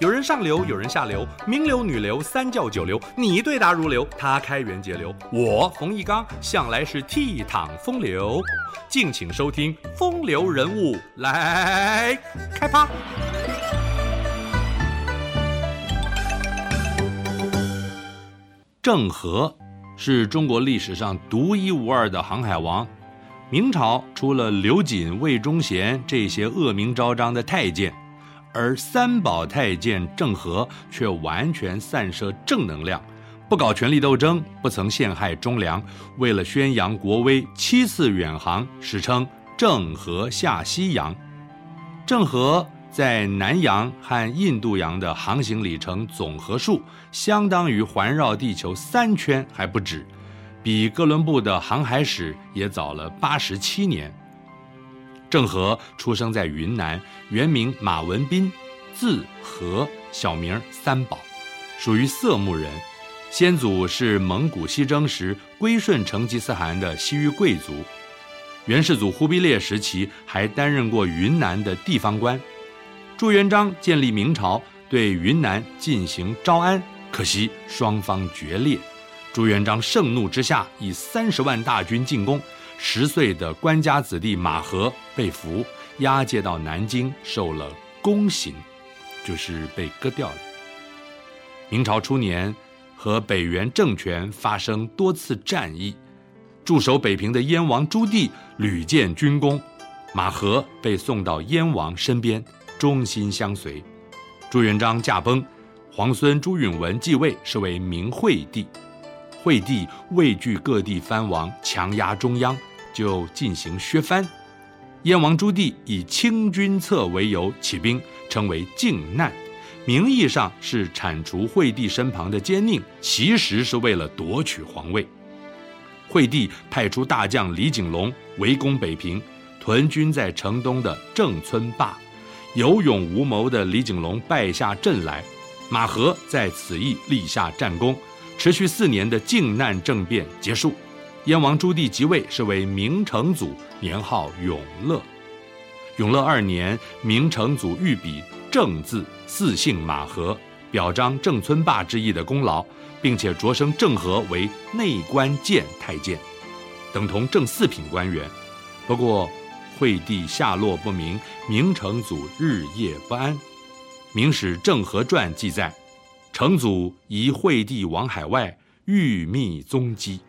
有人上流，有人下流，名流、女流、三教九流，你对答如流，他开源节流，我冯一刚向来是倜傥风流。敬请收听《风流人物》来开趴。郑和是中国历史上独一无二的航海王。明朝除了刘瑾、魏忠贤这些恶名昭彰的太监。而三宝太监郑和却完全散射正能量，不搞权力斗争，不曾陷害忠良。为了宣扬国威，七次远航，史称“郑和下西洋”。郑和在南洋和印度洋的航行里程总和数，相当于环绕地球三圈还不止，比哥伦布的航海史也早了八十七年。郑和出生在云南，原名马文彬，字和，小名三宝，属于色目人。先祖是蒙古西征时归顺成吉思汗的西域贵族。元世祖忽必烈时期还担任过云南的地方官。朱元璋建立明朝，对云南进行招安，可惜双方决裂。朱元璋盛怒之下，以三十万大军进攻。十岁的官家子弟马和被俘，押解到南京受了宫刑，就是被割掉了。明朝初年，和北元政权发生多次战役，驻守北平的燕王朱棣屡建军功，马和被送到燕王身边，忠心相随。朱元璋驾崩，皇孙朱允炆继位，是为明惠帝。惠帝畏惧各地藩王强压中央。就进行削藩，燕王朱棣以清君侧为由起兵，称为靖难，名义上是铲除惠帝身旁的奸佞，其实是为了夺取皇位。惠帝派出大将李景隆围攻北平，屯军在城东的郑村坝，有勇无谋的李景隆败下阵来，马和在此役立下战功，持续四年的靖难政变结束。燕王朱棣即位，是为明成祖，年号永乐。永乐二年，明成祖御笔“郑”字，赐姓马和，表彰郑村坝之役的功劳，并且擢升郑和为内官谏太监，等同正四品官员。不过，惠帝下落不明，明成祖日夜不安。《明史郑和传》记载，成祖疑惠帝往海外，欲觅踪迹。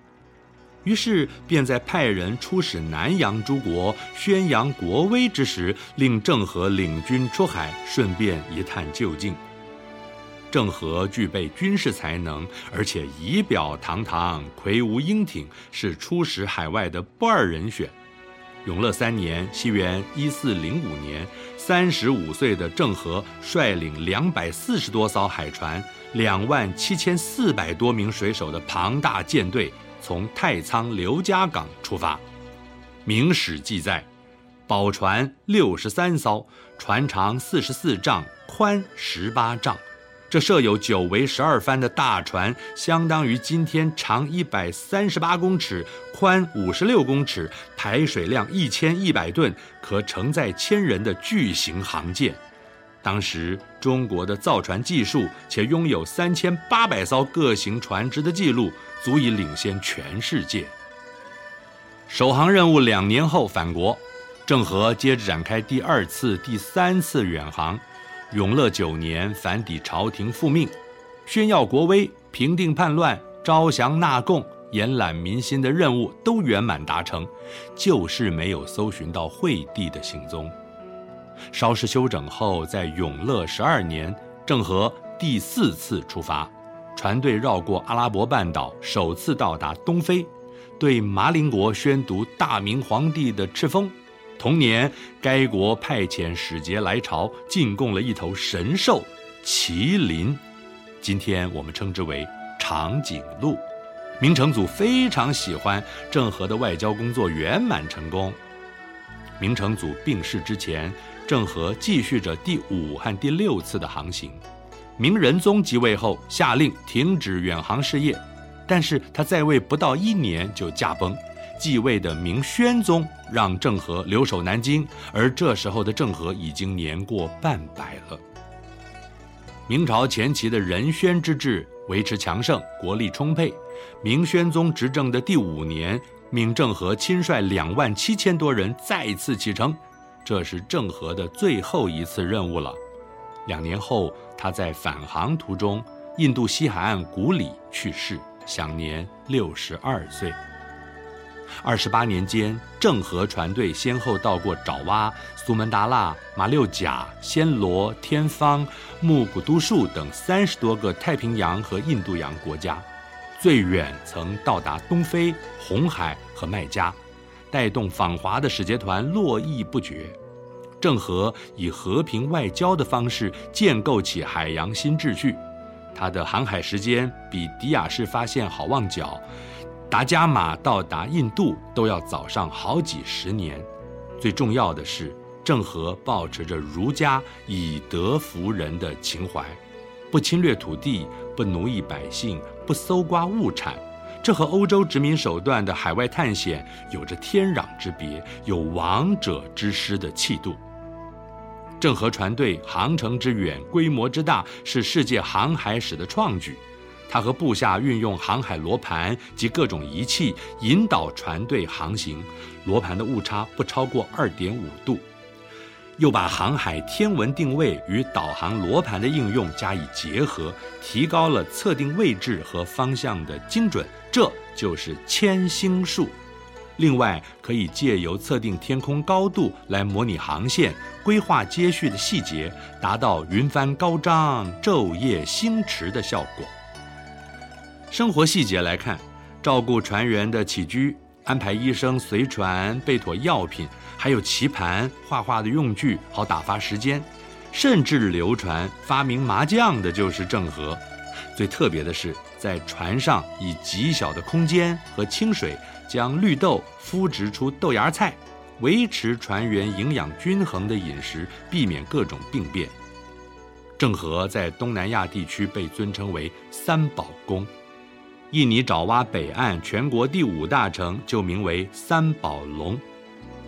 于是便在派人出使南洋诸国，宣扬国威之时，令郑和领军出海，顺便一探究竟。郑和具备军事才能，而且仪表堂堂，魁梧英挺，是出使海外的不二人选。永乐三年（西元一四零五年），三十五岁的郑和率领两百四十多艘海船、两万七千四百多名水手的庞大舰队。从太仓刘家港出发，《明史》记载，宝船六十三艘，船长四十四丈，宽十八丈。这设有九桅十二帆的大船，相当于今天长一百三十八公尺，宽五十六公尺，排水量一千一百吨，可承载千人的巨型航舰。当时中国的造船技术，且拥有三千八百艘各型船只的记录。足以领先全世界。首航任务两年后返国，郑和接着展开第二次、第三次远航。永乐九年返抵朝廷复命，宣耀国威、平定叛乱、招降纳贡、延揽民心的任务都圆满达成，就是没有搜寻到惠帝的行踪。稍事休整后，在永乐十二年，郑和第四次出发。船队绕过阿拉伯半岛，首次到达东非，对马林国宣读大明皇帝的敕封。同年，该国派遣使节来朝，进贡了一头神兽——麒麟，今天我们称之为长颈鹿。明成祖非常喜欢郑和的外交工作圆满成功。明成祖病逝之前，郑和继续着第五和第六次的航行。明仁宗即位后，下令停止远航事业，但是他在位不到一年就驾崩。继位的明宣宗让郑和留守南京，而这时候的郑和已经年过半百了。明朝前期的仁宣之治维持强盛，国力充沛。明宣宗执政的第五年，命郑和亲率两万七千多人再次启程，这是郑和的最后一次任务了。两年后，他在返航途中，印度西海岸古里去世，享年六十二岁。二十八年间，郑和船队先后到过爪哇、苏门答腊、马六甲、暹罗、天方、木古都树等三十多个太平洋和印度洋国家。最远曾到达东非、红海和麦加，带动访华的使节团络绎不绝。郑和以和平外交的方式建构起海洋新秩序，他的航海时间比迪亚士发现好望角、达伽马到达印度都要早上好几十年。最重要的是，郑和保持着儒家以德服人的情怀。不侵略土地，不奴役百姓，不搜刮物产，这和欧洲殖民手段的海外探险有着天壤之别，有王者之师的气度。郑和船队航程之远，规模之大，是世界航海史的创举。他和部下运用航海罗盘及各种仪器引导船队航行，罗盘的误差不超过二点五度。又把航海天文定位与导航罗盘的应用加以结合，提高了测定位置和方向的精准，这就是千星术。另外，可以借由测定天空高度来模拟航线，规划接续的细节，达到云帆高张、昼夜星驰的效果。生活细节来看，照顾船员的起居。安排医生随船备妥药品，还有棋盘、画画的用具，好打发时间。甚至流传发明麻将的就是郑和。最特别的是，在船上以极小的空间和清水，将绿豆敷植出豆芽菜，维持船员营养均衡的饮食，避免各种病变。郑和在东南亚地区被尊称为“三宝公”。印尼爪哇北岸全国第五大城就名为三宝龙，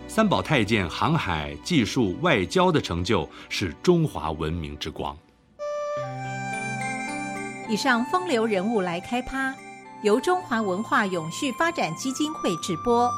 三宝太监航海技术外交的成就是中华文明之光。以上风流人物来开趴，由中华文化永续发展基金会直播。